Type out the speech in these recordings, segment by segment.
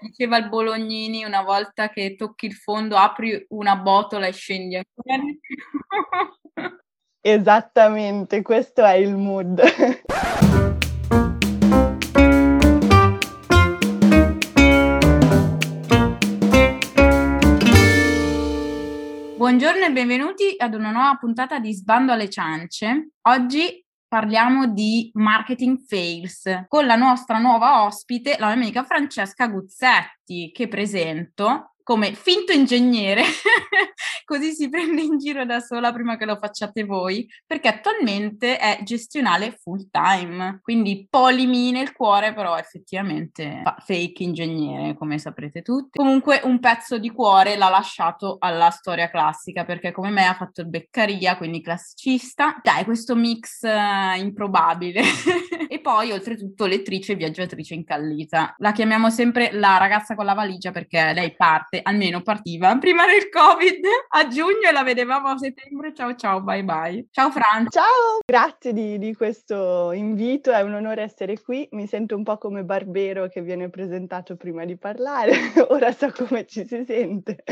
diceva il Bolognini, una volta che tocchi il fondo, apri una botola e scendi ancora di più. Esattamente, questo è il mood. Buongiorno e benvenuti ad una nuova puntata di Sbando alle ciance. Oggi parliamo di marketing fails. Con la nostra nuova ospite, la mia amica Francesca Guzzetti, che presento come finto ingegnere, così si prende in giro da sola prima che lo facciate voi, perché attualmente è gestionale full time, quindi polimi nel cuore, però effettivamente fa fake ingegnere, come saprete tutti. Comunque un pezzo di cuore l'ha lasciato alla storia classica, perché come me ha fatto il beccaria, quindi classicista. Dai, questo mix uh, improbabile. e poi oltretutto lettrice e viaggiatrice incallita. La chiamiamo sempre la ragazza con la valigia perché lei parte almeno partiva prima del Covid a giugno e la vedevamo a settembre. Ciao ciao, bye bye. Ciao Fran. Ciao, grazie di, di questo invito, è un onore essere qui. Mi sento un po' come Barbero che viene presentato prima di parlare, ora so come ci si sente.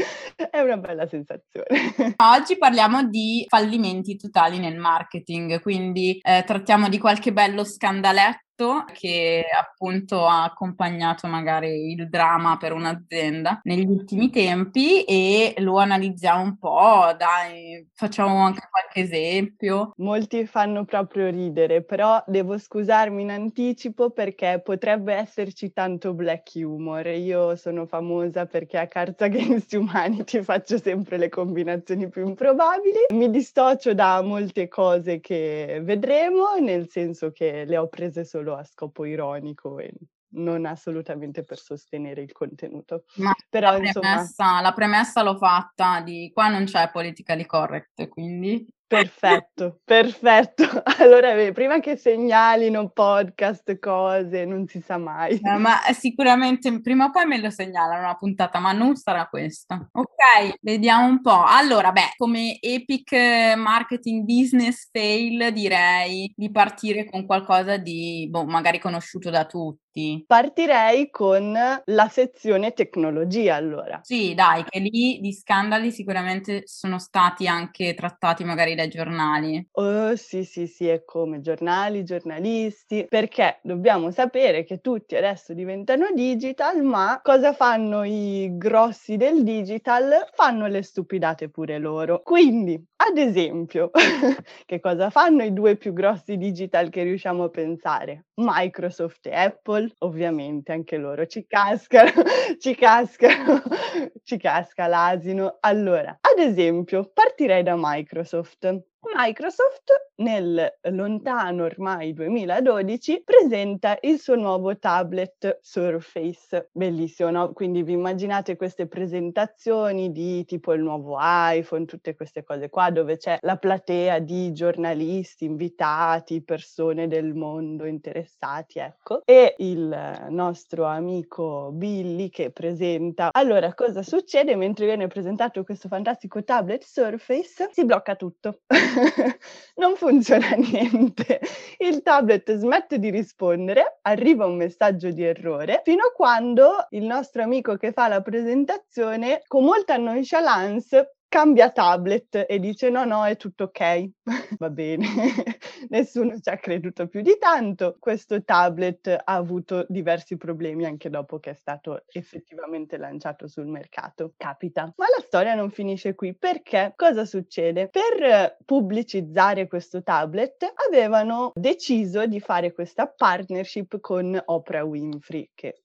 È una bella sensazione. Oggi parliamo di fallimenti totali nel marketing, quindi eh, trattiamo di qualche bello scandaletto che appunto ha accompagnato magari il dramma per un'azienda negli ultimi tempi e lo analizziamo un po', dai, facciamo anche qualche esempio. Molti fanno proprio ridere, però devo scusarmi in anticipo perché potrebbe esserci tanto black humor. Io sono famosa perché a Carta Games Humanity faccio sempre le combinazioni più improbabili. Mi dissocio da molte cose che vedremo, nel senso che le ho prese solo solo a scopo ironico e non assolutamente per sostenere il contenuto. Ma Però, la, premessa, insomma... la premessa l'ho fatta di qua non c'è politically correct, quindi Perfetto, perfetto. Allora, prima che segnalino podcast, cose, non si sa mai. Eh, ma sicuramente prima o poi me lo segnalano una puntata, ma non sarà questa. Ok, vediamo un po'. Allora, beh, come epic marketing business fail, direi di partire con qualcosa di, boh, magari conosciuto da tutti Partirei con la sezione tecnologia allora. Sì, dai, che lì di scandali sicuramente sono stati anche trattati magari dai giornali. Oh, sì, sì, sì, è come giornali, giornalisti, perché dobbiamo sapere che tutti adesso diventano digital, ma cosa fanno i grossi del digital? Fanno le stupidate pure loro. Quindi, ad esempio, che cosa fanno i due più grossi digital che riusciamo a pensare? Microsoft e Apple ovviamente anche loro ci cascano, ci cascano, ci casca l'asino. Allora, ad esempio, partirei da Microsoft. Microsoft nel lontano ormai 2012 presenta il suo nuovo tablet Surface, bellissimo, no? Quindi vi immaginate queste presentazioni di tipo il nuovo iPhone, tutte queste cose qua dove c'è la platea di giornalisti, invitati, persone del mondo interessati, ecco, e il nostro amico Billy che presenta. Allora, cosa succede mentre viene presentato questo fantastico tablet Surface? Si blocca tutto. non funziona niente. Il tablet smette di rispondere, arriva un messaggio di errore, fino a quando il nostro amico che fa la presentazione, con molta nonchalance, cambia tablet e dice no no è tutto ok va bene. Nessuno ci ha creduto più di tanto. Questo tablet ha avuto diversi problemi anche dopo che è stato effettivamente lanciato sul mercato. Capita. Ma la storia non finisce qui. Perché? Cosa succede? Per pubblicizzare questo tablet avevano deciso di fare questa partnership con Oprah Winfrey che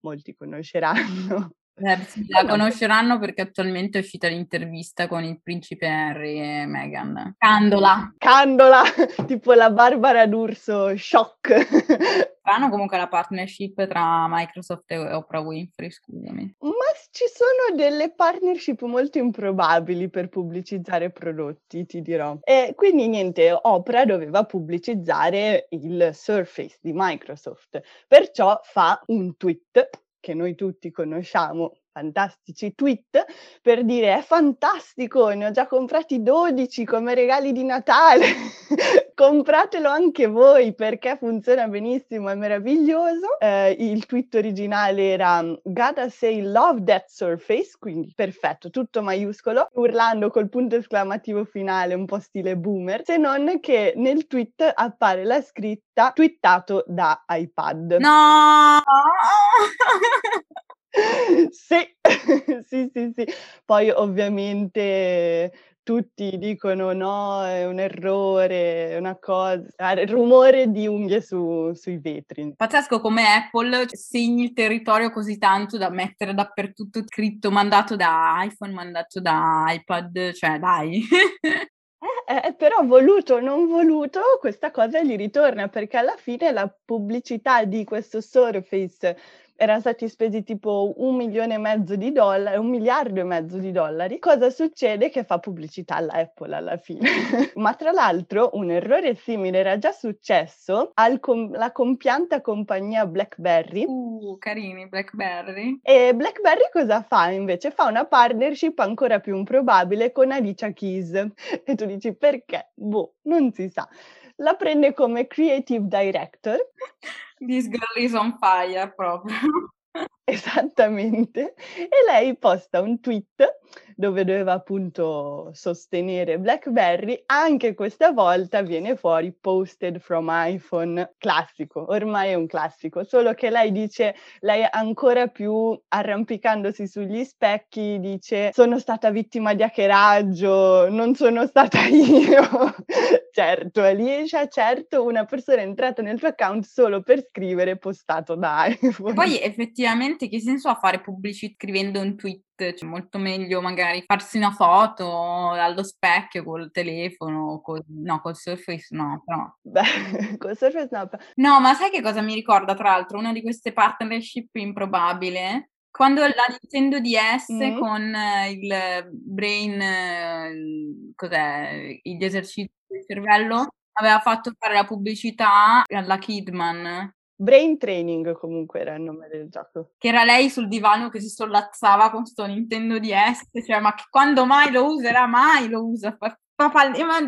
molti conosceranno eh, sì, la conosceranno perché attualmente è uscita l'intervista con il principe Harry e Meghan. Candola. Candola, tipo la Barbara D'Urso, shock. Strano comunque la partnership tra Microsoft e Oprah Winfrey, scusami. Ma ci sono delle partnership molto improbabili per pubblicizzare prodotti, ti dirò. E quindi niente, Oprah doveva pubblicizzare il Surface di Microsoft, perciò fa un tweet che noi tutti conosciamo, fantastici tweet, per dire è fantastico, ne ho già comprati 12 come regali di Natale, Compratelo anche voi perché funziona benissimo, è meraviglioso. Eh, il tweet originale era Gotta say love that surface, quindi perfetto, tutto maiuscolo, urlando col punto esclamativo finale, un po' stile boomer, se non che nel tweet appare la scritta twittato da iPad. No! sì, sì, sì, sì. Poi ovviamente tutti dicono no, è un errore, è una cosa, il rumore di unghie su, sui vetri. Pazzesco come Apple segni il territorio così tanto da mettere dappertutto scritto mandato da iPhone, mandato da iPad, cioè dai. Eh, eh, però voluto o non voluto, questa cosa gli ritorna perché alla fine la pubblicità di questo Surface erano stati spesi tipo un milione e mezzo di dollari, un miliardo e mezzo di dollari, cosa succede? Che fa pubblicità all'Apple alla fine. Ma tra l'altro un errore simile era già successo alla com- compianta compagnia BlackBerry. Uh, carini BlackBerry. E BlackBerry cosa fa invece? Fa una partnership ancora più improbabile con Alicia Keys. E tu dici perché? Boh, non si sa la prende come creative director. This girl is on fire proprio. Esattamente. E lei posta un tweet dove doveva appunto sostenere BlackBerry, anche questa volta viene fuori posted from iPhone, classico, ormai è un classico, solo che lei dice, lei ancora più arrampicandosi sugli specchi, dice sono stata vittima di hackeraggio, non sono stata io. certo, Alicia, certo, una persona è entrata nel tuo account solo per scrivere postato da iPhone. E poi effettivamente che senso ha fare pubblicità scrivendo un tweet? Cioè, molto meglio magari farsi una foto allo specchio col telefono, col, no, col Surface no, però. Beh, col Surface no. No, ma sai che cosa mi ricorda tra l'altro? Una di queste partnership improbabile quando la Nintendo DS mm. con il brain, cos'è, gli esercizi del cervello, aveva fatto fare la pubblicità alla Kidman Brain Training comunque era il nome del gioco. Che era lei sul divano che si sollazzava con sto Nintendo DS, cioè ma quando mai lo userà? Mai lo usa. Pal-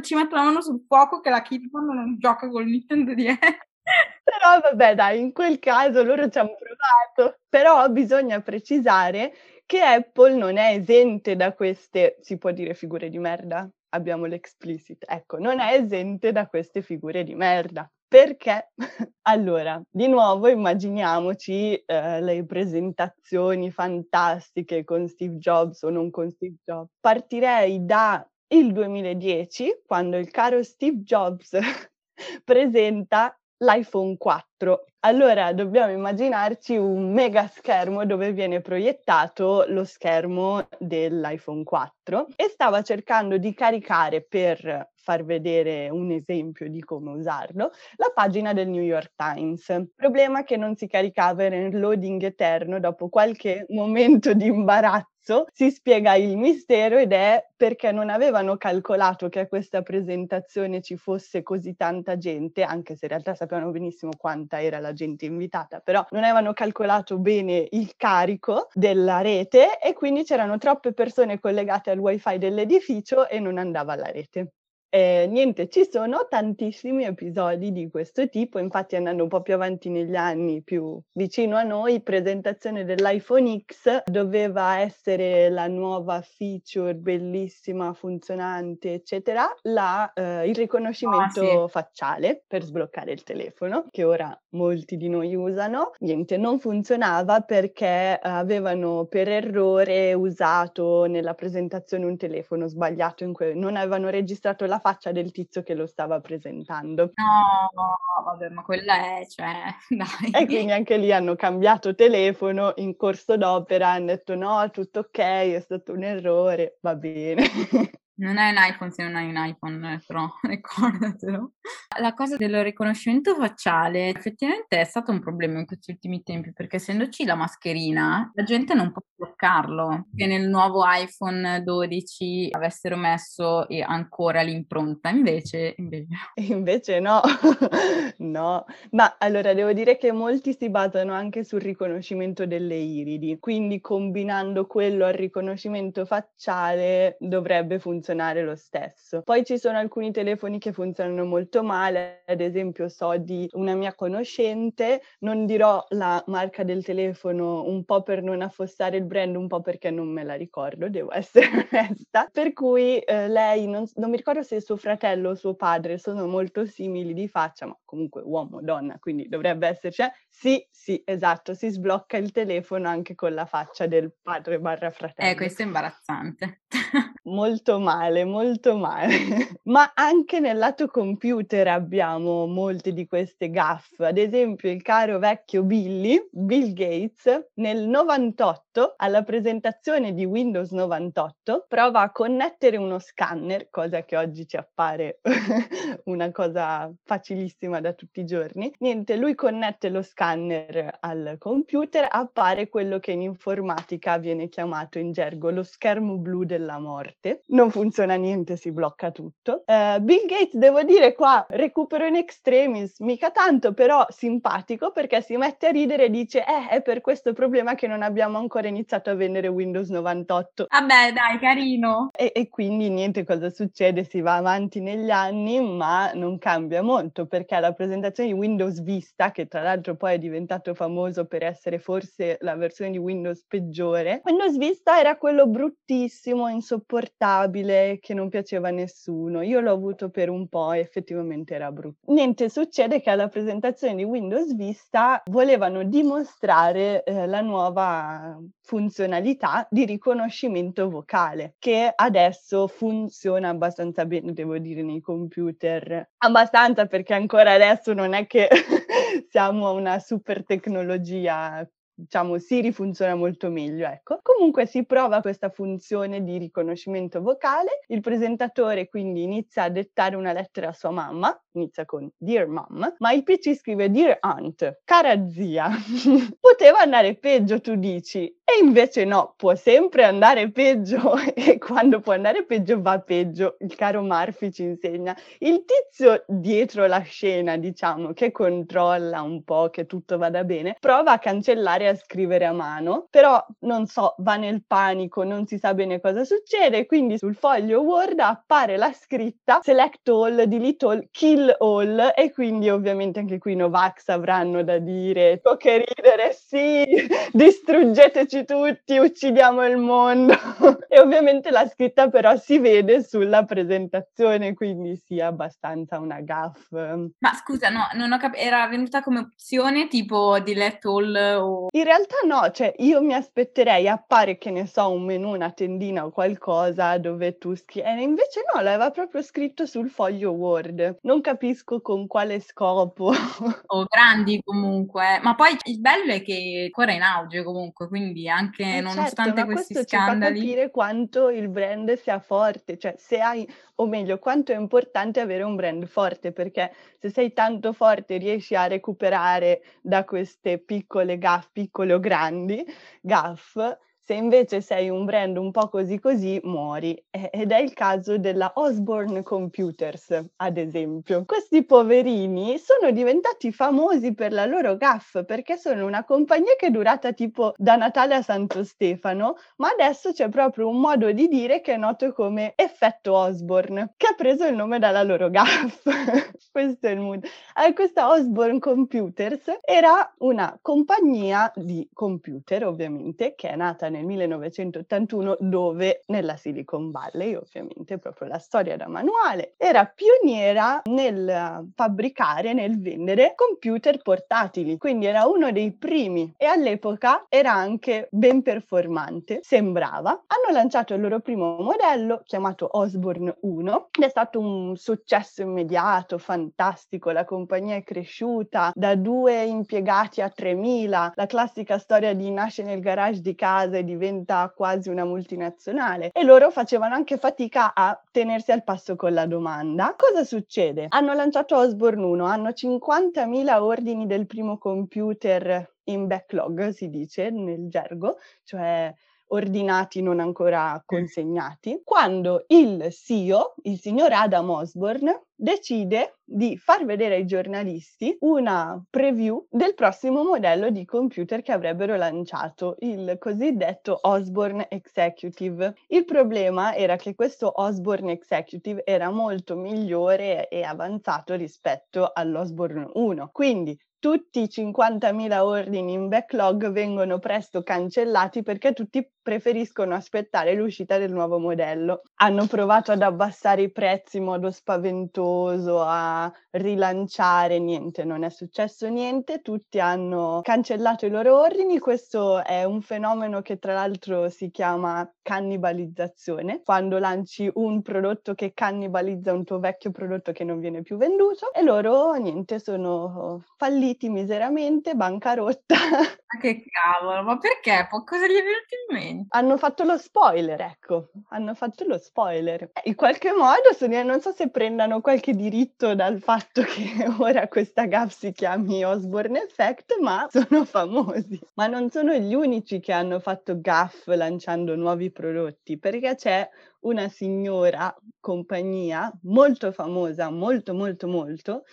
ci metto la mano sul fuoco che la Kidman non gioca con il Nintendo DS. Però vabbè dai, in quel caso loro ci hanno provato. Però bisogna precisare che Apple non è esente da queste, si può dire figure di merda? Abbiamo l'explicit. Ecco, non è esente da queste figure di merda. Perché? Allora, di nuovo immaginiamoci eh, le presentazioni fantastiche con Steve Jobs o non con Steve Jobs. Partirei da il 2010, quando il caro Steve Jobs presenta l'iPhone 4. Allora dobbiamo immaginarci un mega schermo dove viene proiettato lo schermo dell'iPhone 4 e stava cercando di caricare per far vedere un esempio di come usarlo, la pagina del New York Times. Problema che non si caricava, era in loading eterno, dopo qualche momento di imbarazzo si spiega il mistero ed è perché non avevano calcolato che a questa presentazione ci fosse così tanta gente, anche se in realtà sapevano benissimo quanta era la gente invitata, però non avevano calcolato bene il carico della rete e quindi c'erano troppe persone collegate al wifi dell'edificio e non andava la rete. Eh, niente, ci sono tantissimi episodi di questo tipo, infatti andando un po' più avanti negli anni, più vicino a noi, presentazione dell'iPhone X doveva essere la nuova feature bellissima, funzionante, eccetera, la, eh, il riconoscimento ah, sì. facciale per sbloccare il telefono, che ora molti di noi usano. Niente, non funzionava perché avevano per errore usato nella presentazione un telefono sbagliato, in cui non avevano registrato la faccia del tizio che lo stava presentando. No, vabbè, ma quella è, cioè, dai. E quindi anche lì hanno cambiato telefono in corso d'opera, hanno detto no, tutto ok, è stato un errore, va bene. Non hai un iPhone se non hai un iPhone, però ricordatelo. La cosa del riconoscimento facciale effettivamente è stato un problema in questi ultimi tempi, perché essendoci la mascherina, la gente non può bloccarlo, che nel nuovo iPhone 12 avessero messo ancora l'impronta, invece, invece... invece no, no, ma allora devo dire che molti si basano anche sul riconoscimento delle iridi, quindi combinando quello al riconoscimento facciale dovrebbe funzionare lo stesso. Poi ci sono alcuni telefoni che funzionano molto male, ad esempio so di una mia conoscente, non dirò la marca del telefono un po' per non affossare il brand, un po' perché non me la ricordo, devo essere onesta, per cui eh, lei, non, non mi ricordo se suo fratello o suo padre sono molto simili di faccia, ma comunque uomo, donna, quindi dovrebbe esserci, eh? sì, sì, esatto, si sblocca il telefono anche con la faccia del padre barra fratello. Eh, questo è imbarazzante. molto male, molto male. Ma anche nel lato computer abbiamo molte di queste gaffe. Ad esempio, il caro vecchio Billy, Bill Gates, nel 98, alla presentazione di Windows 98, prova a connettere uno scanner, cosa che oggi ci appare una cosa facilissima da tutti i giorni. Niente, lui connette lo scanner al computer, appare quello che in informatica viene chiamato in gergo lo schermo blu della morte. Non funziona niente, si blocca tutto. Uh, Bill Gates, devo dire qua, recupero in extremis, mica tanto, però simpatico perché si mette a ridere e dice eh, è per questo problema che non abbiamo ancora iniziato a vendere Windows 98. Vabbè, dai, carino. E, e quindi niente, cosa succede? Si va avanti negli anni, ma non cambia molto perché alla presentazione di Windows Vista, che tra l'altro poi è diventato famoso per essere forse la versione di Windows peggiore, Windows Vista era quello bruttissimo, insopportabile, che non piaceva a nessuno. Io l'ho avuto per un po' e effettivamente era brutto. Niente, succede che alla presentazione di Windows Vista volevano dimostrare eh, la nuova funzionalità di riconoscimento vocale, che adesso funziona abbastanza bene, devo dire, nei computer. Abbastanza perché ancora adesso non è che siamo una super tecnologia diciamo Siri funziona molto meglio, ecco. Comunque si prova questa funzione di riconoscimento vocale, il presentatore quindi inizia a dettare una lettera a sua mamma, inizia con Dear Mom, ma il PC scrive Dear Aunt, cara zia. Poteva andare peggio, tu dici, e invece no, può sempre andare peggio e quando può andare peggio va peggio, il caro Murphy ci insegna. Il tizio dietro la scena, diciamo, che controlla un po' che tutto vada bene, prova a cancellare a scrivere a mano, però non so, va nel panico, non si sa bene cosa succede, quindi sul foglio Word appare la scritta select all, delete all, kill all e quindi ovviamente anche qui i Novax avranno da dire, oh che ridere, sì, distruggeteci tutti, uccidiamo il mondo. e ovviamente la scritta però si vede sulla presentazione, quindi sì, abbastanza una gaff. Ma scusa, no, non ho capito, era venuta come opzione tipo delete all o... In realtà no, cioè io mi aspetterei, appare che ne so, un menu, una tendina o qualcosa dove tu scrivi, e invece no, l'aveva proprio scritto sul foglio Word. Non capisco con quale scopo. o grandi comunque, ma poi il bello è che ancora in auge comunque, quindi anche eh certo, nonostante certo, questi questo scandali... ci fa capire quanto il brand sia forte, cioè se hai, o meglio, quanto è importante avere un brand forte, perché se sei tanto forte riesci a recuperare da queste piccole gaffe, piccole o grandi gaff, se invece sei un brand un po' così così, muori. Ed è il caso della Osborne Computers, ad esempio. Questi poverini sono diventati famosi per la loro gaff, perché sono una compagnia che è durata tipo da Natale a Santo Stefano, ma adesso c'è proprio un modo di dire che è noto come effetto Osborne, che ha preso il nome dalla loro gaff. Questo è il mood. Allora, questa Osborne Computers era una compagnia di computer, ovviamente, che è nata nel 1981 dove nella Silicon Valley, ovviamente proprio la storia da manuale, era pioniera nel fabbricare, nel vendere computer portatili, quindi era uno dei primi. E all'epoca era anche ben performante, sembrava. Hanno lanciato il loro primo modello chiamato Osborne 1 ed è stato un successo immediato, fantastico, la compagnia è cresciuta da due impiegati a 3000, la classica storia di nasce nel garage di casa e diventa quasi una multinazionale e loro facevano anche fatica a tenersi al passo con la domanda. Cosa succede? Hanno lanciato Osborne 1, hanno 50.000 ordini del primo computer in backlog, si dice nel gergo, cioè ordinati non ancora consegnati, quando il CEO, il signor Adam Osborne, decide di far vedere ai giornalisti una preview del prossimo modello di computer che avrebbero lanciato, il cosiddetto Osborne Executive. Il problema era che questo Osborne Executive era molto migliore e avanzato rispetto all'Osborne 1, quindi tutti i 50.000 ordini in backlog vengono presto cancellati perché tutti preferiscono aspettare l'uscita del nuovo modello. Hanno provato ad abbassare i prezzi in modo spaventoso, a rilanciare, niente, non è successo niente, tutti hanno cancellato i loro ordini, questo è un fenomeno che tra l'altro si chiama cannibalizzazione, quando lanci un prodotto che cannibalizza un tuo vecchio prodotto che non viene più venduto e loro niente, sono falliti miseramente, bancarotta. Ma che cavolo, ma perché? Cosa gli è venuto in mente? Hanno fatto lo spoiler, ecco, hanno fatto lo spoiler. In qualche modo, non so se prendano qualche diritto dal fatto che ora questa gaff si chiami Osborne Effect, ma sono famosi. Ma non sono gli unici che hanno fatto gaff lanciando nuovi prodotti, perché c'è una signora compagnia molto famosa, molto molto molto,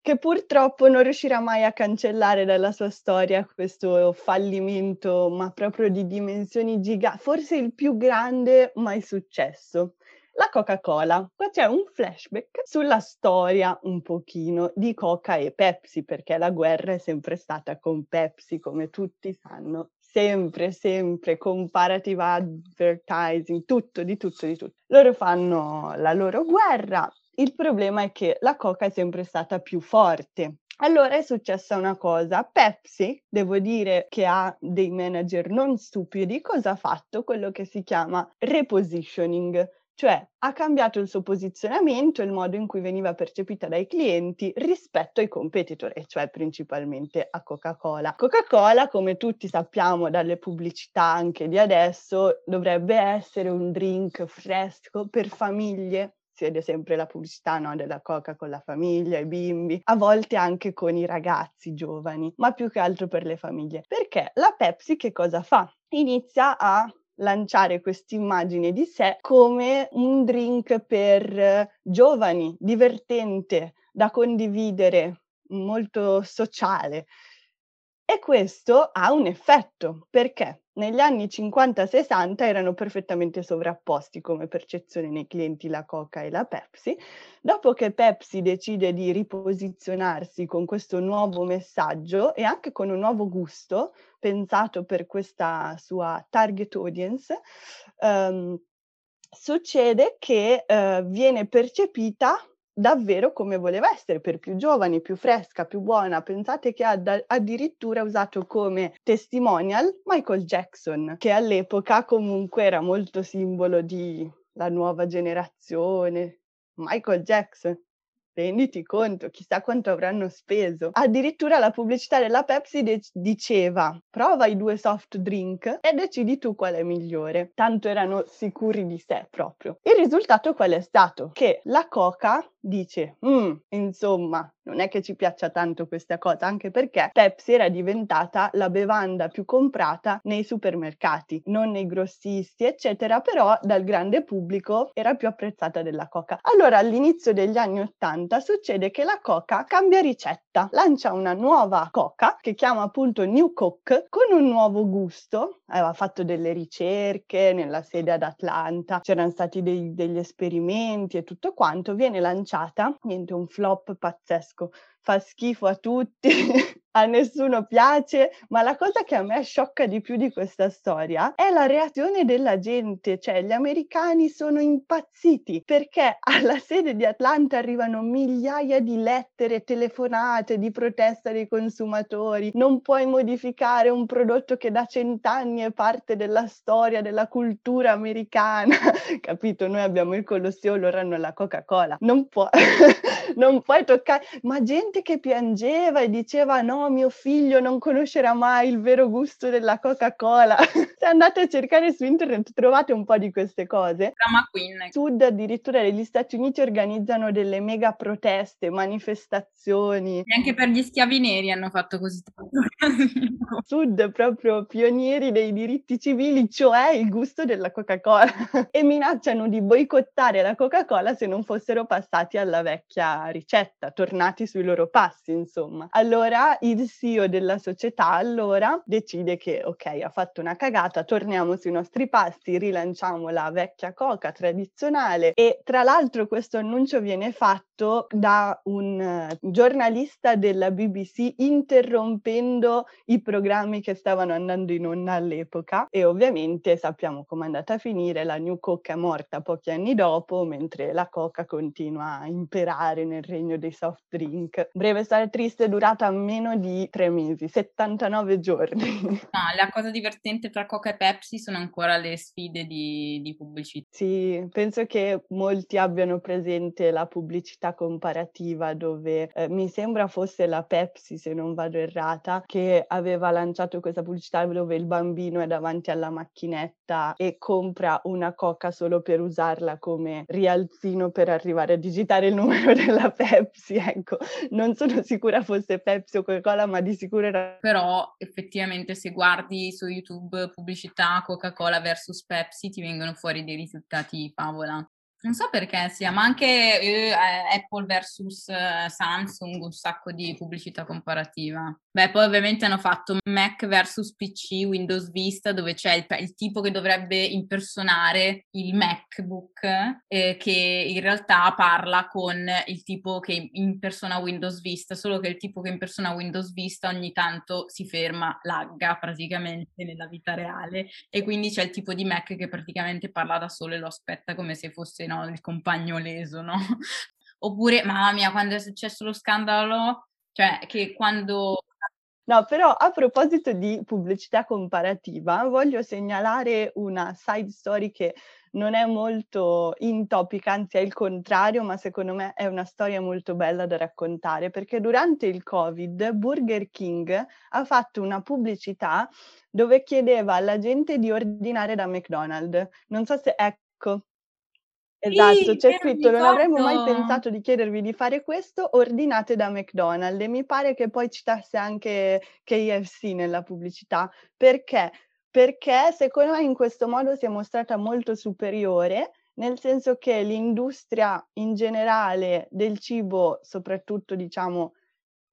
che purtroppo non riuscirà mai a cancellare dalla sua storia questo fallimento, ma proprio di dimensioni giganti, forse il più grande mai successo. La Coca-Cola. Qua c'è un flashback sulla storia un pochino di Coca e Pepsi, perché la guerra è sempre stata con Pepsi, come tutti sanno, sempre, sempre comparative advertising, tutto, di tutto, di tutto. Loro fanno la loro guerra, il problema è che la Coca è sempre stata più forte. Allora è successa una cosa, Pepsi, devo dire che ha dei manager non stupidi, cosa ha fatto? Quello che si chiama repositioning, cioè ha cambiato il suo posizionamento, il modo in cui veniva percepita dai clienti rispetto ai competitor, e cioè principalmente a Coca-Cola. Coca-Cola, come tutti sappiamo dalle pubblicità anche di adesso, dovrebbe essere un drink fresco per famiglie si vede sempre la pubblicità no, della Coca con la famiglia, i bimbi, a volte anche con i ragazzi giovani, ma più che altro per le famiglie. Perché la Pepsi che cosa fa? Inizia a lanciare questa immagine di sé come un drink per giovani, divertente, da condividere, molto sociale. E questo ha un effetto, perché negli anni 50-60 erano perfettamente sovrapposti come percezione nei clienti la Coca e la Pepsi. Dopo che Pepsi decide di riposizionarsi con questo nuovo messaggio e anche con un nuovo gusto pensato per questa sua target audience, um, succede che uh, viene percepita davvero come voleva essere, per più giovani, più fresca, più buona. Pensate che ha da- addirittura usato come testimonial Michael Jackson, che all'epoca comunque era molto simbolo di la nuova generazione. Michael Jackson, renditi conto, chissà quanto avranno speso. Addirittura la pubblicità della Pepsi de- diceva prova i due soft drink e decidi tu qual è migliore. Tanto erano sicuri di sé proprio. Il risultato qual è stato? Che la Coca dice, mm, insomma, non è che ci piaccia tanto questa cosa, anche perché Pepsi era diventata la bevanda più comprata nei supermercati, non nei grossisti, eccetera, però dal grande pubblico era più apprezzata della Coca. Allora, all'inizio degli anni Ottanta succede che la Coca cambia ricetta, lancia una nuova Coca che chiama appunto New Coke con un nuovo gusto, aveva fatto delle ricerche nella sede ad Atlanta, c'erano stati dei, degli esperimenti e tutto quanto, viene lanciata, niente, un flop pazzesco, fa schifo a tutti, a nessuno piace, ma la cosa che a me sciocca di più di questa storia è la reazione della gente, cioè gli americani sono impazziti perché alla sede di Atlanta arrivano migliaia di lettere, telefonate di protesta dei consumatori, non puoi modificare un prodotto che da cent'anni è parte della storia, della cultura americana, capito? Noi abbiamo il Colosseo, loro hanno la Coca-Cola, non, può, non puoi toccare, ma gente che piangeva e diceva no, no, mio figlio non conoscerà mai il vero gusto della Coca-Cola. Se andate a cercare su internet trovate un po' di queste cose. Drama Queen. Sud addirittura degli Stati Uniti organizzano delle mega proteste, manifestazioni. E anche per gli schiavi neri hanno fatto così tanto. Sud proprio pionieri dei diritti civili, cioè il gusto della Coca-Cola. e minacciano di boicottare la Coca-Cola se non fossero passati alla vecchia ricetta, tornati sui loro passi, insomma. Allora il CEO della società allora decide che ok, ha fatto una cagata, torniamo sui nostri passi, rilanciamo la vecchia Coca tradizionale e tra l'altro questo annuncio viene fatto da un uh, giornalista della BBC interrompendo i programmi che stavano andando in onda all'epoca e ovviamente sappiamo come è andata a finire, la New Coke è morta pochi anni dopo mentre la Coca continua a imperare nel regno dei soft drink. Breve storia triste è durata meno di tre mesi, 79 giorni. No, la cosa divertente tra Coca e Pepsi sono ancora le sfide di, di pubblicità. Sì, penso che molti abbiano presente la pubblicità comparativa dove eh, mi sembra fosse la Pepsi, se non vado errata, che aveva lanciato questa pubblicità dove il bambino è davanti alla macchinetta e compra una coca solo per usarla come rialzino per arrivare a digitare il numero della Pepsi. Ecco, non sono sicura fosse Pepsi o Coca-Cola, ma di sicuro era. Però effettivamente se guardi su YouTube pubblicità Coca-Cola versus Pepsi ti vengono fuori dei risultati favola. Non so perché sia, ma anche eh, Apple versus eh, Samsung, un sacco di pubblicità comparativa. Beh, poi ovviamente hanno fatto Mac versus PC, Windows Vista, dove c'è il, il tipo che dovrebbe impersonare il MacBook, eh, che in realtà parla con il tipo che impersona Windows Vista, solo che il tipo che impersona Windows Vista ogni tanto si ferma, lagga praticamente nella vita reale, e quindi c'è il tipo di Mac che praticamente parla da solo e lo aspetta come se fosse no, il compagno leso, no? Oppure, mamma mia, quando è successo lo scandalo, cioè che quando No, però a proposito di pubblicità comparativa, voglio segnalare una side story che non è molto in topic, anzi è il contrario, ma secondo me è una storia molto bella da raccontare, perché durante il Covid Burger King ha fatto una pubblicità dove chiedeva alla gente di ordinare da McDonald's. Non so se, ecco, Esatto, Sì, c'è scritto: "Non avremmo mai pensato di chiedervi di fare questo, ordinate da McDonald's." E mi pare che poi citasse anche KFC nella pubblicità. Perché? Perché secondo me in questo modo si è mostrata molto superiore, nel senso che l'industria in generale del cibo, soprattutto diciamo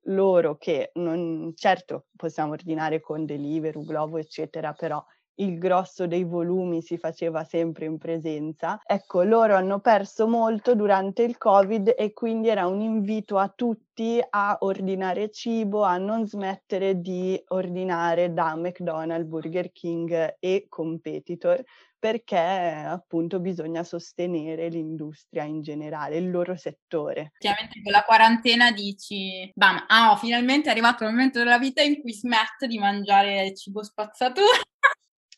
loro che non certo possiamo ordinare con Deliveroo, Glovo, eccetera, però il grosso dei volumi si faceva sempre in presenza. Ecco, loro hanno perso molto durante il Covid e quindi era un invito a tutti a ordinare cibo, a non smettere di ordinare da McDonald's, Burger King e competitor, perché appunto bisogna sostenere l'industria in generale, il loro settore. Effettivamente con la quarantena dici, bam, ah, oh, finalmente è arrivato il momento della vita in cui smetto di mangiare cibo spazzatura.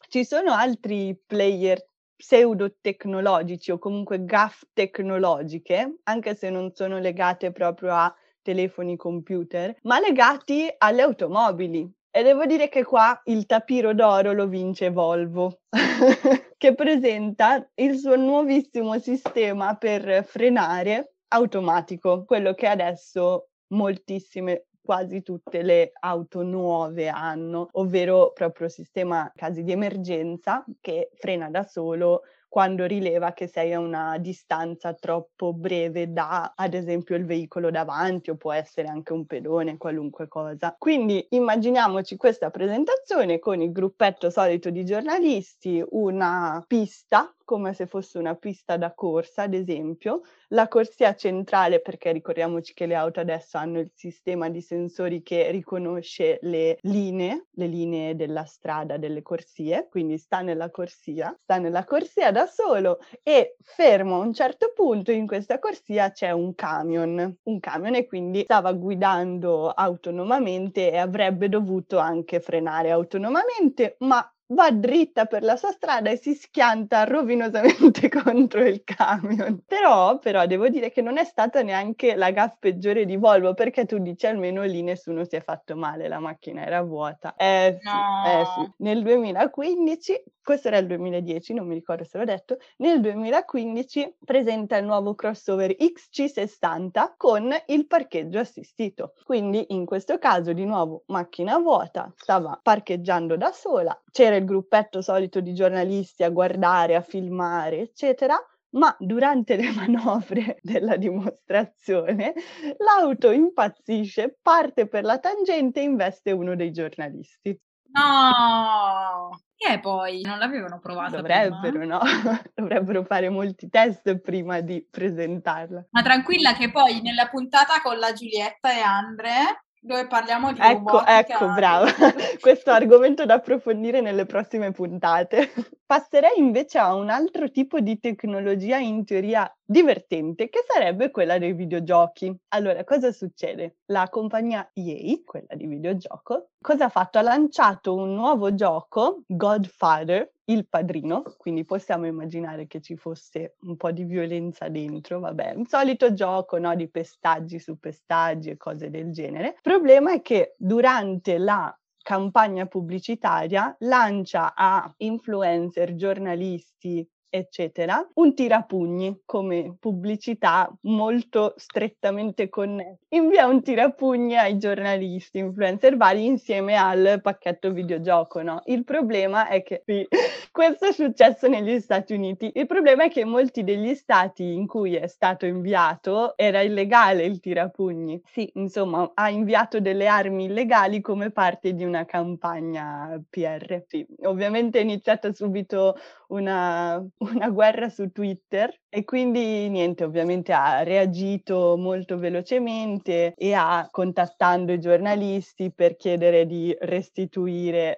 Ci sono altri player pseudo-tecnologici o comunque gaff tecnologiche, anche se non sono legate proprio a telefoni computer, ma legati alle automobili. E devo dire che qua il tapiro d'oro lo vince Volvo, che presenta il suo nuovissimo sistema per frenare automatico, quello che adesso moltissime quasi tutte le auto nuove hanno, ovvero proprio sistema casi di emergenza che frena da solo quando rileva che sei a una distanza troppo breve da, ad esempio, il veicolo davanti o può essere anche un pedone, qualunque cosa. Quindi immaginiamoci questa presentazione con il gruppetto solito di giornalisti, una pista come se fosse una pista da corsa, ad esempio, la corsia centrale, perché ricordiamoci che le auto adesso hanno il sistema di sensori che riconosce le linee, le linee della strada, delle corsie, quindi sta nella corsia, sta nella corsia da solo e fermo a un certo punto in questa corsia c'è un camion, un camion e quindi stava guidando autonomamente e avrebbe dovuto anche frenare autonomamente, ma va dritta per la sua strada e si schianta rovinosamente contro il camion. Però, però devo dire che non è stata neanche la gaff peggiore di Volvo, perché tu dici almeno lì nessuno si è fatto male, la macchina era vuota. Eh sì, no. eh sì. Nel 2015, questo era il 2010, non mi ricordo se l'ho detto, nel 2015 presenta il nuovo crossover XC60 con il parcheggio assistito. Quindi in questo caso di nuovo macchina vuota, stava parcheggiando da sola, c'era il gruppetto solito di giornalisti a guardare, a filmare, eccetera, ma durante le manovre della dimostrazione l'auto impazzisce, parte per la tangente e investe uno dei giornalisti. No! E poi non l'avevano provata Dovrebbero, prima? no? Dovrebbero fare molti test prima di presentarla. Ma tranquilla che poi nella puntata con la Giulietta e Andre dove parliamo di ecco, robotica. Ecco, brava. Questo argomento da approfondire nelle prossime puntate. Passerei invece a un altro tipo di tecnologia in teoria divertente, che sarebbe quella dei videogiochi. Allora, cosa succede? La compagnia EA, quella di videogioco, cosa ha fatto? Ha lanciato un nuovo gioco, Godfather, il padrino, quindi possiamo immaginare che ci fosse un po' di violenza dentro, vabbè, un solito gioco no, di pestaggi su pestaggi e cose del genere. Il problema è che durante la campagna pubblicitaria lancia a influencer, giornalisti, eccetera, un tirapugni come pubblicità molto strettamente connessa. Invia un tirapugni ai giornalisti, influencer vari insieme al pacchetto videogioco, no? Il problema è che sì, questo è successo negli Stati Uniti. Il problema è che molti degli stati in cui è stato inviato era illegale il tirapugni. Sì, insomma, ha inviato delle armi illegali come parte di una campagna PR. Sì, ovviamente è iniziata subito una, una guerra su Twitter e quindi niente, ovviamente ha reagito molto velocemente e ha contattando i giornalisti per chiedere di restituire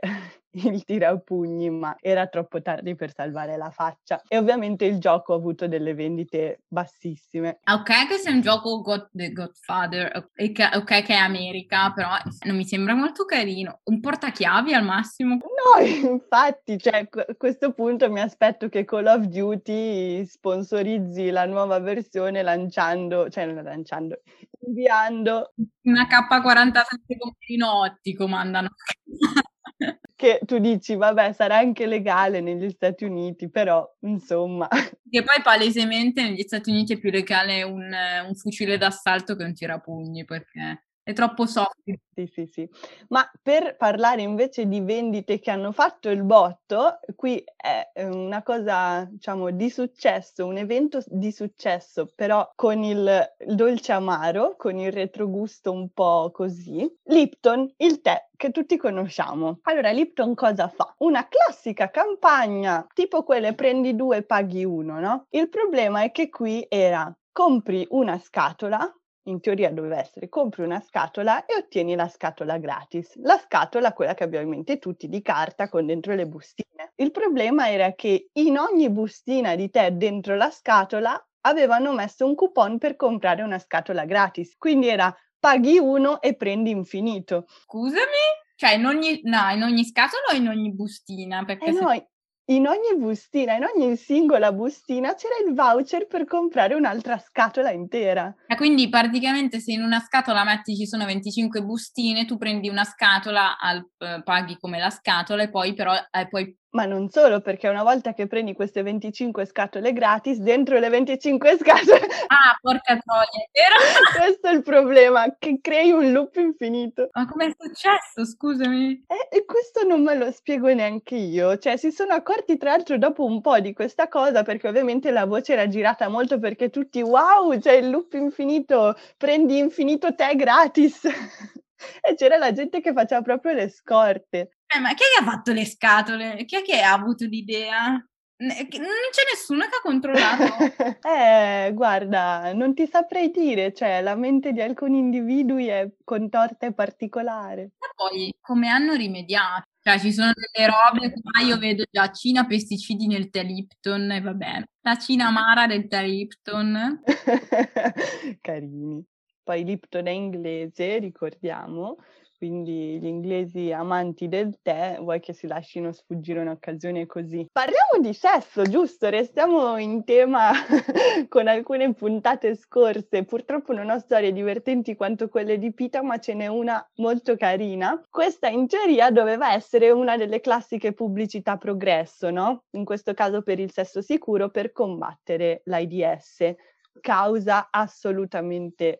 il tirapugni, ma era troppo tardi per salvare la faccia. E ovviamente il gioco ha avuto delle vendite bassissime. Ok, che sia un gioco God, The Godfather, ok che è America, però non mi sembra molto carino. Un portachiavi al massimo. No, infatti, cioè, a questo punto mi aspetto che Call of Duty sponsorizzi la nuova versione lanciando, cioè non lanciando, inviando una K47 con Pinotti comandano che tu dici, vabbè, sarà anche legale negli Stati Uniti, però insomma. Che poi palesemente negli Stati Uniti è più legale un, un fucile d'assalto che un tirapugni, perché è troppo soft. Sì, sì, sì. Ma per parlare invece di vendite che hanno fatto il botto, qui è una cosa, diciamo, di successo, un evento di successo, però con il, il dolce amaro, con il retrogusto un po' così. Lipton, il tè che tutti conosciamo. Allora, Lipton cosa fa? Una classica campagna, tipo quelle prendi due, paghi uno, no? Il problema è che qui era compri una scatola in teoria doveva essere compri una scatola e ottieni la scatola gratis. La scatola, quella che abbiamo in mente tutti, di carta con dentro le bustine. Il problema era che in ogni bustina di tè dentro la scatola avevano messo un coupon per comprare una scatola gratis. Quindi era paghi uno e prendi infinito. Scusami? Cioè in ogni, no, in ogni scatola o in ogni bustina? Perché eh se... no, in ogni bustina, in ogni singola bustina c'era il voucher per comprare un'altra scatola intera. E quindi praticamente se in una scatola metti ci sono 25 bustine, tu prendi una scatola, al, eh, paghi come la scatola e poi però eh, puoi ma non solo, perché una volta che prendi queste 25 scatole gratis, dentro le 25 scatole... Ah, porca troia, vero? Questo è il problema, che crei un loop infinito. Ma com'è successo, scusami? Eh, e questo non me lo spiego neanche io. Cioè, si sono accorti tra l'altro dopo un po' di questa cosa, perché ovviamente la voce era girata molto perché tutti, wow, c'è il loop infinito, prendi infinito te gratis. e c'era la gente che faceva proprio le scorte. Eh, ma chi è che ha fatto le scatole? Chi è che ha avuto l'idea? Non c'è nessuno che ha controllato. eh, guarda, non ti saprei dire, cioè la mente di alcuni individui è contorta e particolare. E poi, come hanno rimediato? Cioè, ci sono delle robe qua, io vedo già Cina pesticidi nel tè Lipton e va bene. La Cina amara del tè Lipton. Carini. Poi Lipton è inglese, ricordiamo, quindi gli inglesi amanti del tè, vuoi che si lasciano sfuggire un'occasione così. Parliamo di sesso, giusto? Restiamo in tema con alcune puntate scorse. Purtroppo non ho storie divertenti quanto quelle di Pita, ma ce n'è una molto carina. Questa in teoria doveva essere una delle classiche pubblicità progresso, no? In questo caso per il sesso sicuro, per combattere l'AIDS, causa assolutamente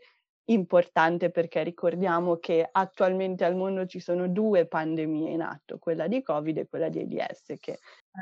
importante perché ricordiamo che attualmente al mondo ci sono due pandemie in atto, quella di Covid e quella di AIDS. Che...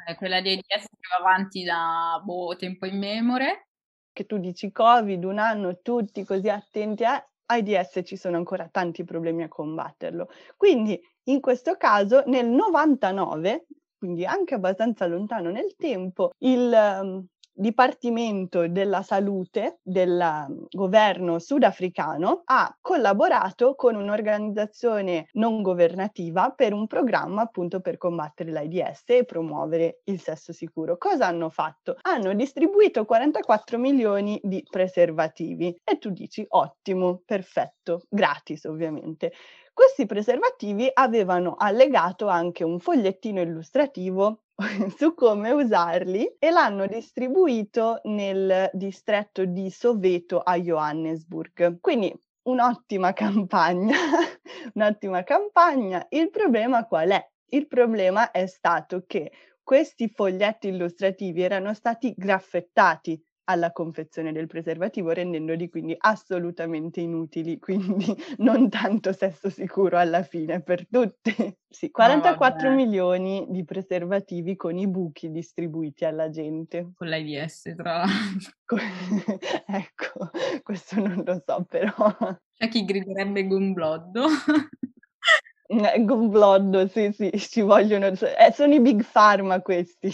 Eh, quella di AIDS che va avanti da boh, tempo immemore. Che tu dici Covid, un anno, tutti così attenti a AIDS ci sono ancora tanti problemi a combatterlo. Quindi in questo caso nel 99, quindi anche abbastanza lontano nel tempo, il um, Dipartimento della Salute del mhmm, governo sudafricano ha collaborato con un'organizzazione non governativa per un programma appunto per combattere l'AIDS e promuovere il sesso sicuro. Cosa hanno fatto? Hanno distribuito 44 milioni di preservativi e tu dici ottimo, perfetto, gratis ovviamente. Questi preservativi avevano allegato anche un fogliettino illustrativo su come usarli e l'hanno distribuito nel distretto di Soveto a Johannesburg. Quindi un'ottima campagna, un'ottima campagna. Il problema qual è? Il problema è stato che questi foglietti illustrativi erano stati graffettati alla confezione del preservativo, rendendoli quindi assolutamente inutili, quindi non tanto sesso sicuro alla fine per tutti. Sì, 44 no, milioni di preservativi con i buchi distribuiti alla gente. Con l'AIDS, tra l'altro. ecco, questo non lo so però. C'è chi griderebbe gumbloddo. Eh, gumbloddo, sì, sì, ci vogliono... Eh, sono i big pharma questi.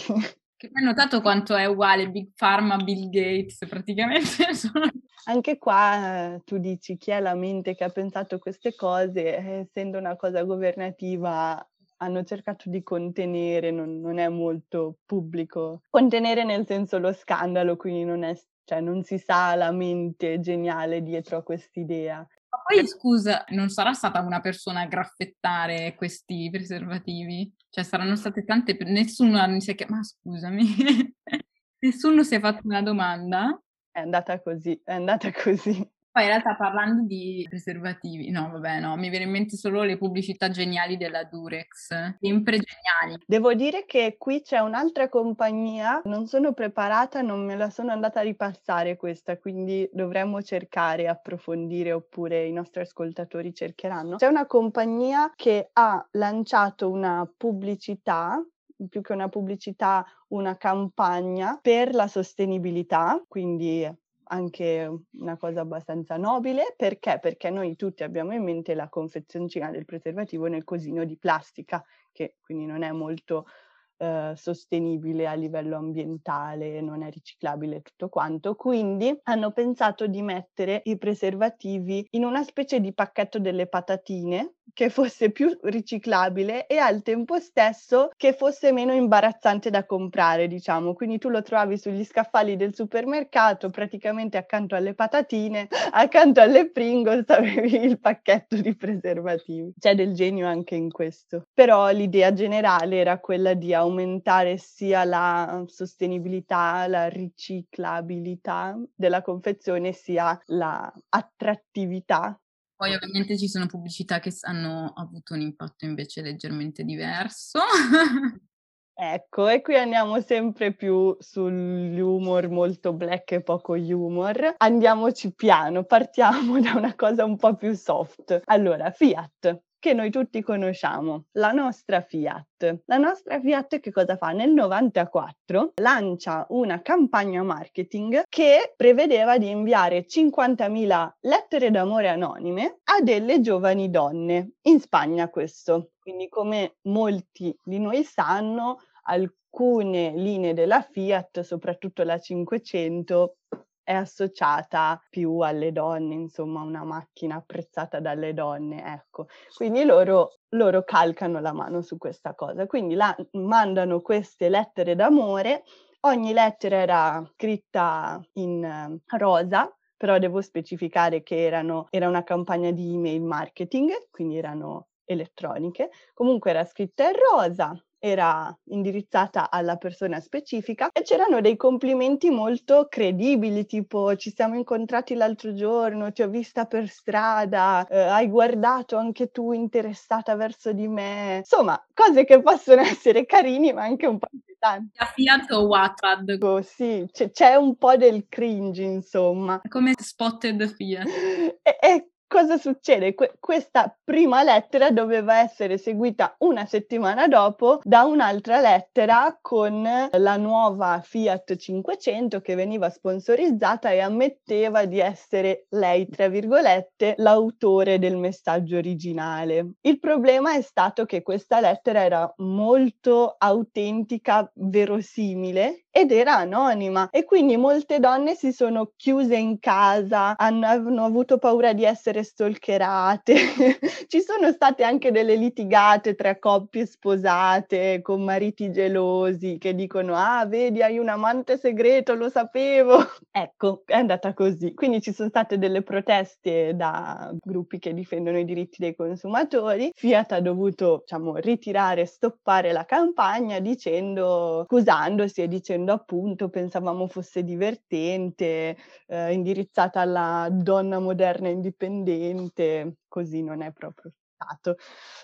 Hai notato quanto è uguale Big Pharma, Bill Gates, praticamente sono... Anche qua eh, tu dici chi è la mente che ha pensato queste cose, eh, essendo una cosa governativa hanno cercato di contenere, non, non, è molto pubblico. Contenere nel senso lo scandalo, quindi non, è, cioè, non si sa la mente geniale dietro a quest'idea. Ma poi scusa, non sarà stata una persona a graffettare questi preservativi? Cioè saranno state tante, nessuno si è chiamato, ma scusami, nessuno si è fatto una domanda? È andata così, è andata così. Poi in realtà parlando di preservativi, no vabbè no, mi viene in mente solo le pubblicità geniali della Durex, sempre geniali. Devo dire che qui c'è un'altra compagnia, non sono preparata, non me la sono andata a ripassare questa, quindi dovremmo cercare, approfondire oppure i nostri ascoltatori cercheranno. C'è una compagnia che ha lanciato una pubblicità più che una pubblicità, una campagna per la sostenibilità, quindi anche una cosa abbastanza nobile, perché? Perché noi tutti abbiamo in mente la confezioncina del preservativo nel cosino di plastica, che quindi non è molto eh, sostenibile a livello ambientale, non è riciclabile tutto quanto. Quindi hanno pensato di mettere i preservativi in una specie di pacchetto delle patatine che fosse più riciclabile e al tempo stesso che fosse meno imbarazzante da comprare, diciamo. Quindi tu lo trovavi sugli scaffali del supermercato, praticamente accanto alle patatine, accanto alle Pringles avevi il pacchetto di preservativi. C'è del genio anche in questo. Però l'idea generale era quella di aumentare sia la sostenibilità, la riciclabilità della confezione, sia la attrattività poi ovviamente ci sono pubblicità che hanno avuto un impatto invece leggermente diverso. Ecco, e qui andiamo sempre più sull'humor molto black e poco humor. Andiamoci piano, partiamo da una cosa un po' più soft. Allora, Fiat che noi tutti conosciamo, la nostra Fiat. La nostra Fiat che cosa fa? Nel 94 lancia una campagna marketing che prevedeva di inviare 50.000 lettere d'amore anonime a delle giovani donne, in Spagna questo. Quindi come molti di noi sanno, alcune linee della Fiat, soprattutto la 500, è associata più alle donne, insomma, una macchina apprezzata dalle donne, ecco. Quindi loro, loro calcano la mano su questa cosa. Quindi la, mandano queste lettere d'amore. Ogni lettera era scritta in uh, rosa, però devo specificare che erano, era una campagna di email marketing, quindi erano elettroniche. Comunque era scritta in rosa, era indirizzata alla persona specifica e c'erano dei complimenti molto credibili, tipo ci siamo incontrati l'altro giorno, ti ho vista per strada, eh, hai guardato anche tu interessata verso di me. Insomma, cose che possono essere carini ma anche un po' inquietanti. A Fiat o Wattpad? Oh, sì, c- c'è un po' del cringe, insomma. Come spotted Fiat. e, e cosa succede? Que- questa prima lettera doveva essere seguita una settimana dopo da un'altra lettera con la nuova Fiat 500 che veniva sponsorizzata e ammetteva di essere lei, tra virgolette, l'autore del messaggio originale. Il problema è stato che questa lettera era molto autentica, verosimile ed era anonima e quindi molte donne si sono chiuse in casa, hanno, hanno avuto paura di essere stalkerate. Ci sono state anche delle litigate tra coppie sposate con mariti gelosi che dicono "Ah, vedi, hai un amante segreto, lo sapevo". Ecco, è andata così. Quindi ci sono state delle proteste da gruppi che difendono i diritti dei consumatori. Fiat ha dovuto, diciamo, ritirare, stoppare la campagna dicendo scusandosi e dicendo dicendo appunto pensavamo fosse divertente, eh, indirizzata alla donna moderna indipendente, così non è proprio stato.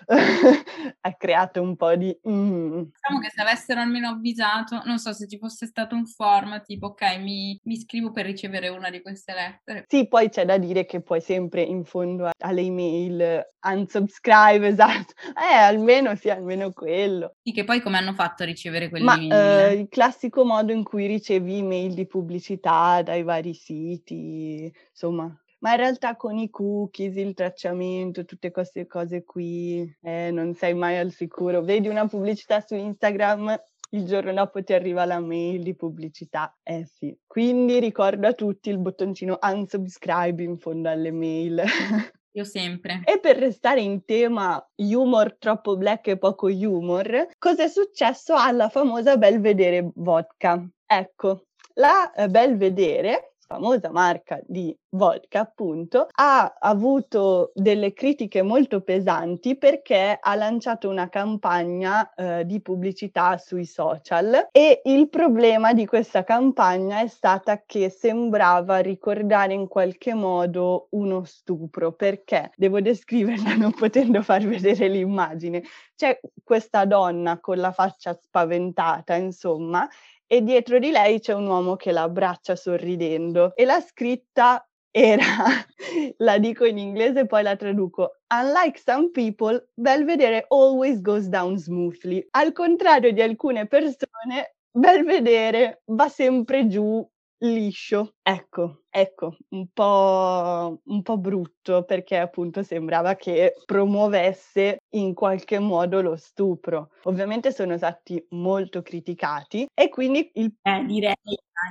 ha creato un po' di... Mm. Diciamo che se avessero almeno avvisato, non so se ci fosse stato un format tipo ok, mi, mi iscrivo per ricevere una di queste lettere. Sì, poi c'è da dire che poi sempre in fondo alle email unsubscribe, esatto. Eh, almeno sì, almeno quello. Sì, che poi come hanno fatto a ricevere quelle Ma, email? Eh, il classico modo in cui ricevi email di pubblicità dai vari siti, insomma, ma in realtà con i cookies, il tracciamento, tutte queste cose qui, eh, non sei mai al sicuro. Vedi una pubblicità su Instagram, il giorno dopo ti arriva la mail di pubblicità. Eh sì. Quindi ricordo a tutti il bottoncino unsubscribe in fondo alle mail. Io sempre. E per restare in tema humor troppo black e poco humor, cosa è successo alla famosa Belvedere Vodka? Ecco, la eh, Belvedere famosa marca di vodka, appunto, ha avuto delle critiche molto pesanti perché ha lanciato una campagna eh, di pubblicità sui social e il problema di questa campagna è stata che sembrava ricordare in qualche modo uno stupro perché devo descriverla non potendo far vedere l'immagine. C'è questa donna con la faccia spaventata, insomma, e dietro di lei c'è un uomo che la abbraccia sorridendo e la scritta era, la dico in inglese poi la traduco, unlike some people, Belvedere always goes down smoothly. Al contrario di alcune persone, Belvedere va sempre giù liscio. Ecco, ecco, un po', un po' brutto perché appunto sembrava che promuovesse in qualche modo lo stupro. Ovviamente sono stati molto criticati e quindi il... Eh, direi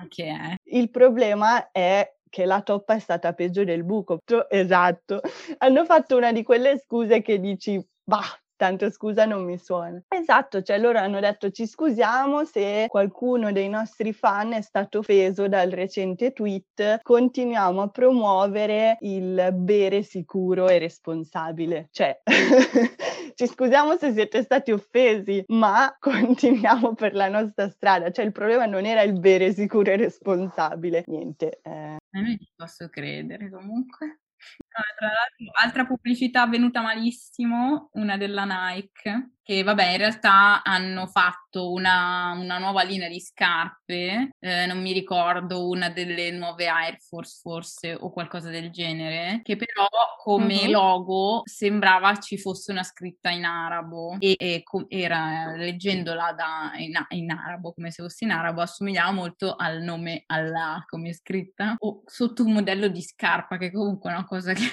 anche, eh. Il problema è che la toppa è stata peggio del buco. Esatto. Hanno fatto una di quelle scuse che dici, bah, tanto scusa non mi suona. Esatto, cioè loro hanno detto ci scusiamo se qualcuno dei nostri fan è stato offeso dal recente tweet, continuiamo a promuovere il bere sicuro e responsabile. Cioè, ci scusiamo se siete stati offesi, ma continuiamo per la nostra strada. Cioè il problema non era il bere sicuro e responsabile. Niente. Eh. Non ci posso credere comunque. Tra l'altro, altra pubblicità avvenuta malissimo, una della Nike, che vabbè in realtà hanno fatto una, una nuova linea di scarpe, eh, non mi ricordo, una delle nuove Air Force forse o qualcosa del genere, che però come uh-huh. logo sembrava ci fosse una scritta in arabo e, e com- era leggendola da, in, in, arabo, come se fosse in arabo, assomigliava molto al nome Allah come scritta, o sotto un modello di scarpa che comunque è una cosa che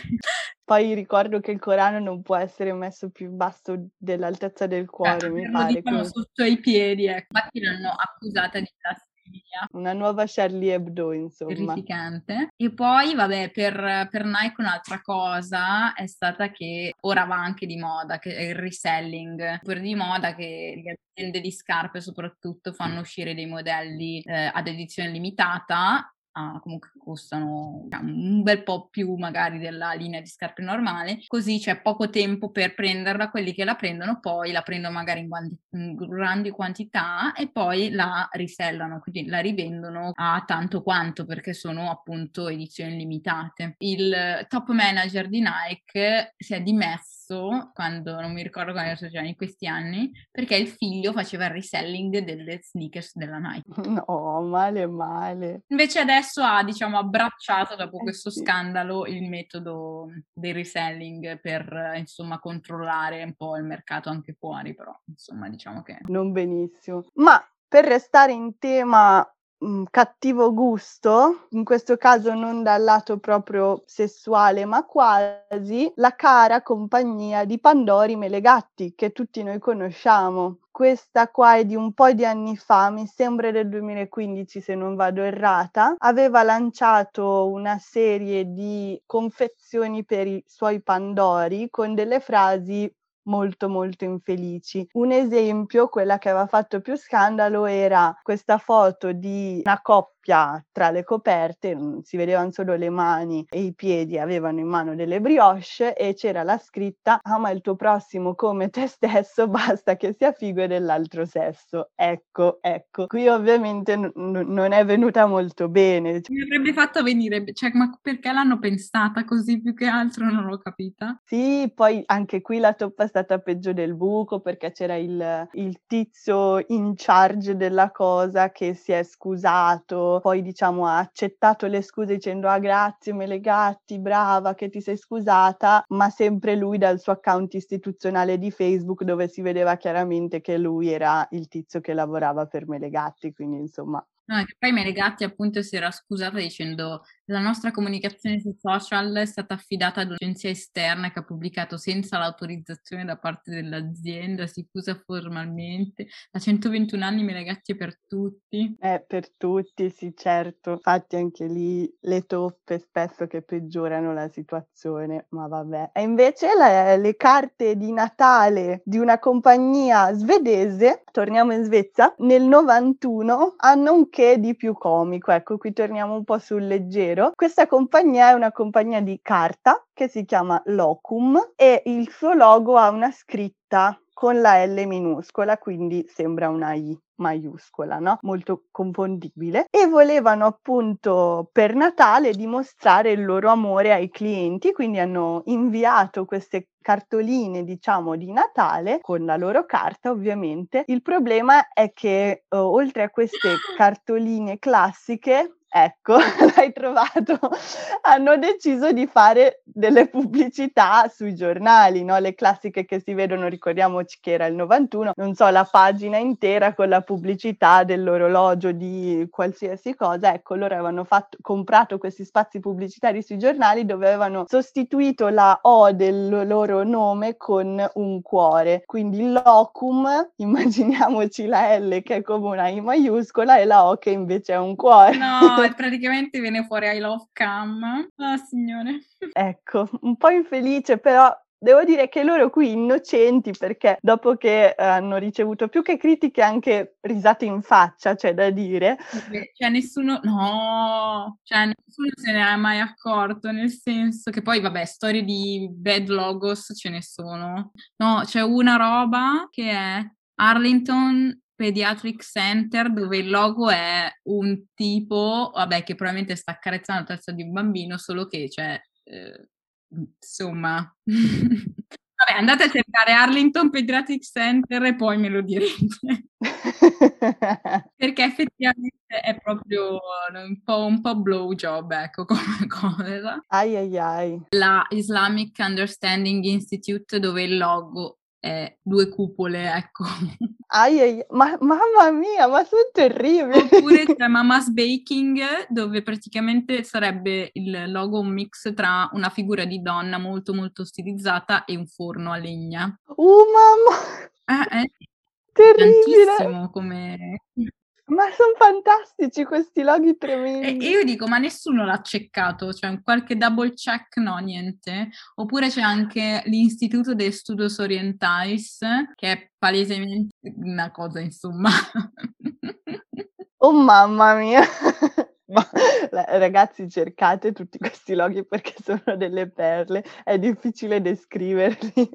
poi ricordo che il Corano non può essere messo più basso dell'altezza del cuore, eh, mi pare. Diciamo sotto i piedi, ecco. Infatti l'hanno accusata di blasfemia. Una nuova Charlie Hebdo, insomma. Terrificante. E poi, vabbè, per, per Nike un'altra cosa è stata che ora va anche di moda, che è il reselling. Per di moda che le aziende di scarpe soprattutto fanno uscire dei modelli eh, ad edizione limitata ah, comunque costano diciamo, un bel po' più magari della linea di scarpe normale, così c'è poco tempo per prenderla, quelli che la prendono poi la prendono magari in, guanti- in grandi quantità e poi la risellano, quindi la rivendono a tanto quanto perché sono appunto edizioni limitate. Il top manager di Nike si è dimesso quando non mi ricordo quando succedeva in questi anni perché il figlio faceva il reselling delle sneakers della Nike. No, male male. Invece adesso ha diciamo abbracciato dopo Eh questo sì. scandalo il metodo del reselling per insomma controllare un po' il mercato anche fuori, però insomma diciamo che Non benissimo. Ma per restare in tema mh, cattivo gusto, in questo caso non dal lato proprio sessuale, ma quasi, la cara compagnia di Pandori Melegatti, che tutti noi conosciamo. Questa qua è di un po' di anni fa, mi sembra del 2015 se non vado errata, aveva lanciato una serie di confezioni per i suoi Pandori con delle frasi molto molto infelici. Un esempio, quella che aveva fatto più scandalo, era questa foto di una coppia tra le coperte, mm, si vedevano solo le mani e i piedi, avevano in mano delle brioche e c'era la scritta ama il tuo prossimo come te stesso, basta che sia figo e dell'altro sesso. Ecco, ecco. Qui ovviamente n- n- non è venuta molto bene. mi avrebbe fatto venire, cioè ma perché l'hanno pensata così più che altro non l'ho capita. Sì, poi anche qui la toppa stata peggio del buco perché c'era il, il tizio in charge della cosa che si è scusato, poi diciamo ha accettato le scuse dicendo ah grazie Melegatti, brava che ti sei scusata, ma sempre lui dal suo account istituzionale di Facebook dove si vedeva chiaramente che lui era il tizio che lavorava per Melegatti, quindi insomma No, che poi Melegatti appunto si era scusata dicendo la nostra comunicazione sui social è stata affidata ad un'agenzia esterna che ha pubblicato senza l'autorizzazione da parte dell'azienda, si scusa formalmente, da 121 anni Melegatti è per tutti. È per tutti, sì, certo. Infatti anche lì le toppe spesso che peggiorano la situazione, ma vabbè. E invece le, le carte di Natale di una compagnia svedese, torniamo in Svezia, nel 91 hanno un che di più comico. Ecco, qui torniamo un po' sul leggero. Questa compagnia è una compagnia di carta che si chiama Locum e il suo logo ha una scritta con la L minuscola, quindi sembra una I maiuscola, no? Molto confondibile. E volevano appunto per Natale dimostrare il loro amore ai clienti, quindi hanno inviato queste cartoline, diciamo, di Natale con la loro carta, ovviamente. Il problema è che uh, oltre a queste cartoline classiche, ecco, l'hai trovato, hanno deciso di fare delle pubblicità sui giornali, no? Le classiche che si vedono, ricordiamoci che era il 91, non so, la pagina intera con la pubblicità dell'orologio di qualsiasi cosa. Ecco, loro avevano fatto, comprato questi spazi pubblicitari sui giornali dove avevano sostituito la O del loro nome con un cuore. Quindi locum, immaginiamoci la L che è come una I maiuscola e la O che invece è un cuore. No, praticamente viene fuori I love cam. Ah, signore. Ecco, un po' infelice, però devo dire che loro qui innocenti perché dopo che eh, hanno ricevuto più che critiche anche risate in faccia, c'è da dire. Cioè nessuno, no, cioè nessuno se ne è mai accorto, nel senso che poi vabbè, storie di bad logos ce ne sono. No, c'è una roba che è Arlington Pediatric Center dove il logo è un tipo, vabbè, che probabilmente sta accarezzando la testa di un bambino, solo che c'è, eh, insomma... vabbè, andate a cercare Arlington Pediatric Center e poi me lo direte. Perché effettivamente è proprio un po', un po' blowjob, ecco, come cosa. Ai ai ai. La Islamic Understanding Institute dove il logo è due cupole, ecco. Ai, ai, ma mamma mia, ma sono terribili. Oppure c'è Mama's Baking, dove praticamente sarebbe il logo un mix tra una figura di donna molto molto stilizzata e un forno a legna. Uh, mamma! Eh, eh, Terribile! tantissimo come... Ma sono fantastici questi loghi tremendi. e io dico, ma nessuno l'ha checkato, cioè un qualche double check, no, niente. Oppure c'è anche l'Istituto de Studios Orientais, che è palesemente una cosa, insomma. Oh mamma mia! Ma ragazzi cercate tutti questi loghi perché sono delle perle, è difficile descriverli.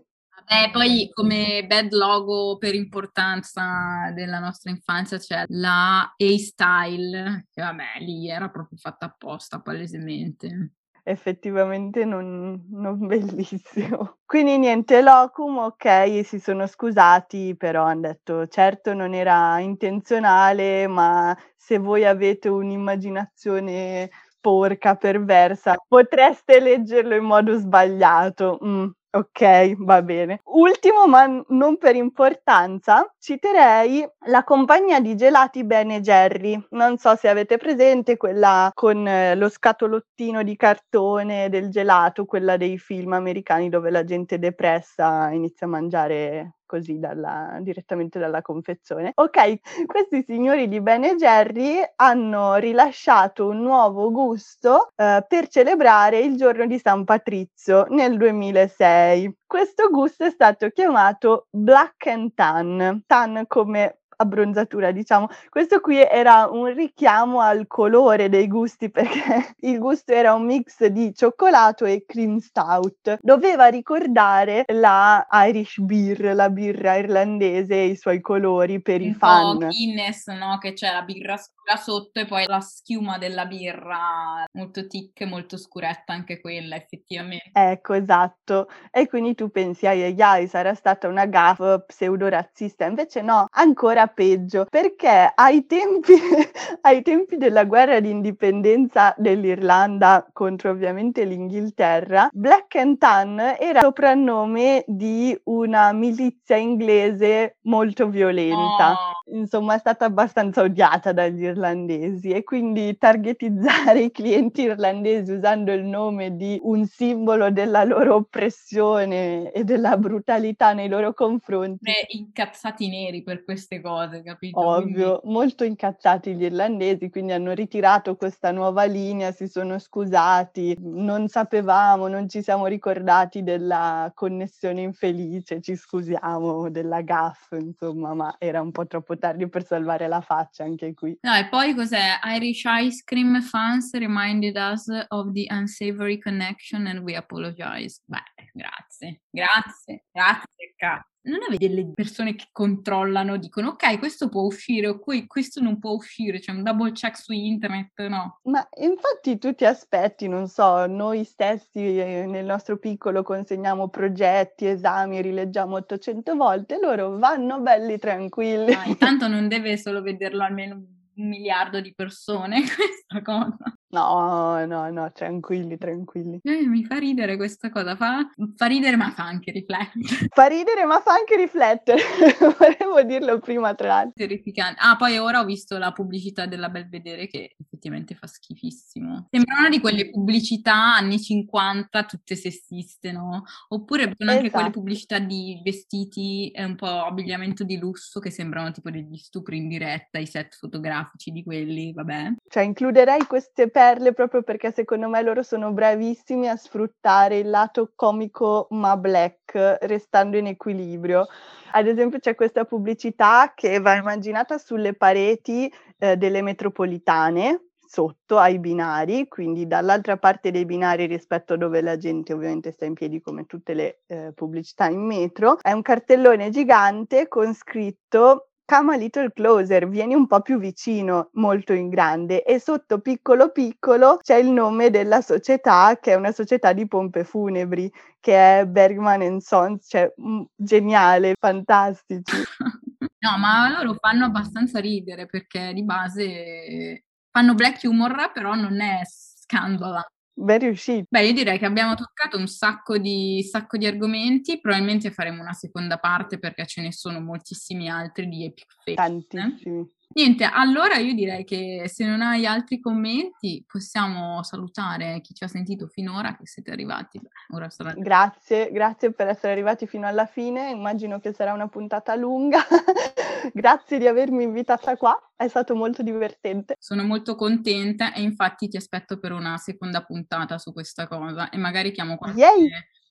Eh, poi come bad logo per importanza della nostra infanzia c'è la A-Style, che vabbè lì era proprio fatta apposta palesemente effettivamente non, non bellissimo. Quindi niente, Locum, ok, si sono scusati, però hanno detto certo non era intenzionale, ma se voi avete un'immaginazione porca, perversa, potreste leggerlo in modo sbagliato. Mm. Ok, va bene. Ultimo, ma non per importanza, citerei la compagnia di gelati Ben Jerry. Non so se avete presente quella con eh, lo scatolottino di cartone del gelato, quella dei film americani dove la gente depressa inizia a mangiare così dalla, direttamente dalla confezione. Ok, questi signori di Ben Jerry hanno rilasciato un nuovo gusto eh, per celebrare il giorno di San Patrizio nel 2006. Questo gusto è stato chiamato Black and Tan, tan come abbronzatura, diciamo. Questo qui era un richiamo al colore dei gusti perché il gusto era un mix di cioccolato e cream stout. Doveva ricordare la Irish beer, la birra irlandese e i suoi colori per un i fan. Guinness, no? Che c'è la birra scura sotto e poi la schiuma della birra molto thick, molto scuretta anche quella effettivamente. Ecco, esatto. E quindi tu pensi, ai ai sarà stata una gaffa pseudo-razzista, invece no, ancora peggio, perché ai tempi, ai tempi della guerra di indipendenza dell'Irlanda contro ovviamente l'Inghilterra, Black and Tan era soprannome di una milizia inglese molto violenta. Oh. Insomma, è stata abbastanza odiata dagli irlandesi e quindi targetizzare i clienti irlandesi usando il nome di un simbolo della loro oppressione e della brutalità nei loro confronti. Incazzati neri per queste cose cose, capito? Ovvio, quindi... molto incazzati gli irlandesi, quindi hanno ritirato questa nuova linea, si sono scusati, non sapevamo, non ci siamo ricordati della connessione infelice, ci scusiamo della gaff, insomma, ma era un po' troppo tardi per salvare la faccia anche qui. No, e poi cos'è? Irish Ice Cream fans reminded us of the unsavory connection and we apologize. Beh, grazie, grazie, grazie, cazzo non avete delle persone che controllano, dicono ok, questo può uscire o questo non può uscire, c'è cioè un double check su internet, no? Ma infatti tu ti aspetti, non so, noi stessi eh, nel nostro piccolo consegniamo progetti, esami, rileggiamo 800 volte, loro vanno belli tranquilli. Ah, intanto non deve solo vederlo almeno un miliardo di persone questa cosa. No, no, no, tranquilli, tranquilli. Eh, mi fa ridere questa cosa, fa, fa ridere ma fa anche riflettere. Fa ridere ma fa anche riflettere, volevo dirlo prima tra l'altro. Terrificante. Ah, poi ora ho visto la pubblicità della Belvedere che effettivamente fa schifissimo. Sembra una di quelle pubblicità anni 50 tutte sessiste, no? Oppure sono anche quelle esatto. pubblicità di vestiti e un po' abbigliamento di lusso che sembrano tipo degli stupri in diretta, i set fotografici di quelli, vabbè. Cioè includerei queste perle proprio perché secondo me loro sono bravissimi a sfruttare il lato comico ma black, restando in equilibrio. Ad esempio c'è questa pubblicità che va immaginata sulle pareti eh, delle metropolitane, sotto ai binari, quindi dall'altra parte dei binari rispetto a dove la gente ovviamente sta in piedi come tutte le eh, pubblicità in metro, è un cartellone gigante con scritto Come a little closer, vieni un po' più vicino, molto in grande, e sotto piccolo piccolo c'è il nome della società, che è una società di pompe funebri, che è Bergman Sons, cioè mh, mm, geniale, fantastici. No, ma loro fanno abbastanza ridere perché di base fanno black humor, però non è scandala. Ben riuscito. Beh, io direi che abbiamo toccato un sacco di, sacco di argomenti, probabilmente faremo una seconda parte perché ce ne sono moltissimi altri di Epic Face. Tantissimi. Niente, allora io direi che se non hai altri commenti possiamo salutare chi ci ha sentito finora, che siete arrivati. Beh, sarà... Grazie, grazie per essere arrivati fino alla fine, immagino che sarà una puntata lunga. grazie di avermi invitata qua, è stato molto divertente. Sono molto contenta e infatti ti aspetto per una seconda puntata su questa cosa e magari chiamo qualche...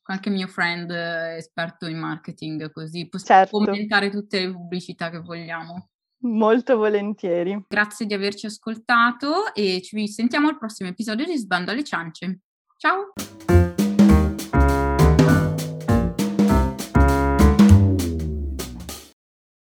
Qualche mio friend esperto in marketing, così possiamo certo. commentare tutte le pubblicità che vogliamo. Molto volentieri. Grazie di averci ascoltato e ci sentiamo al prossimo episodio di Sbando alle ciance. Ciao!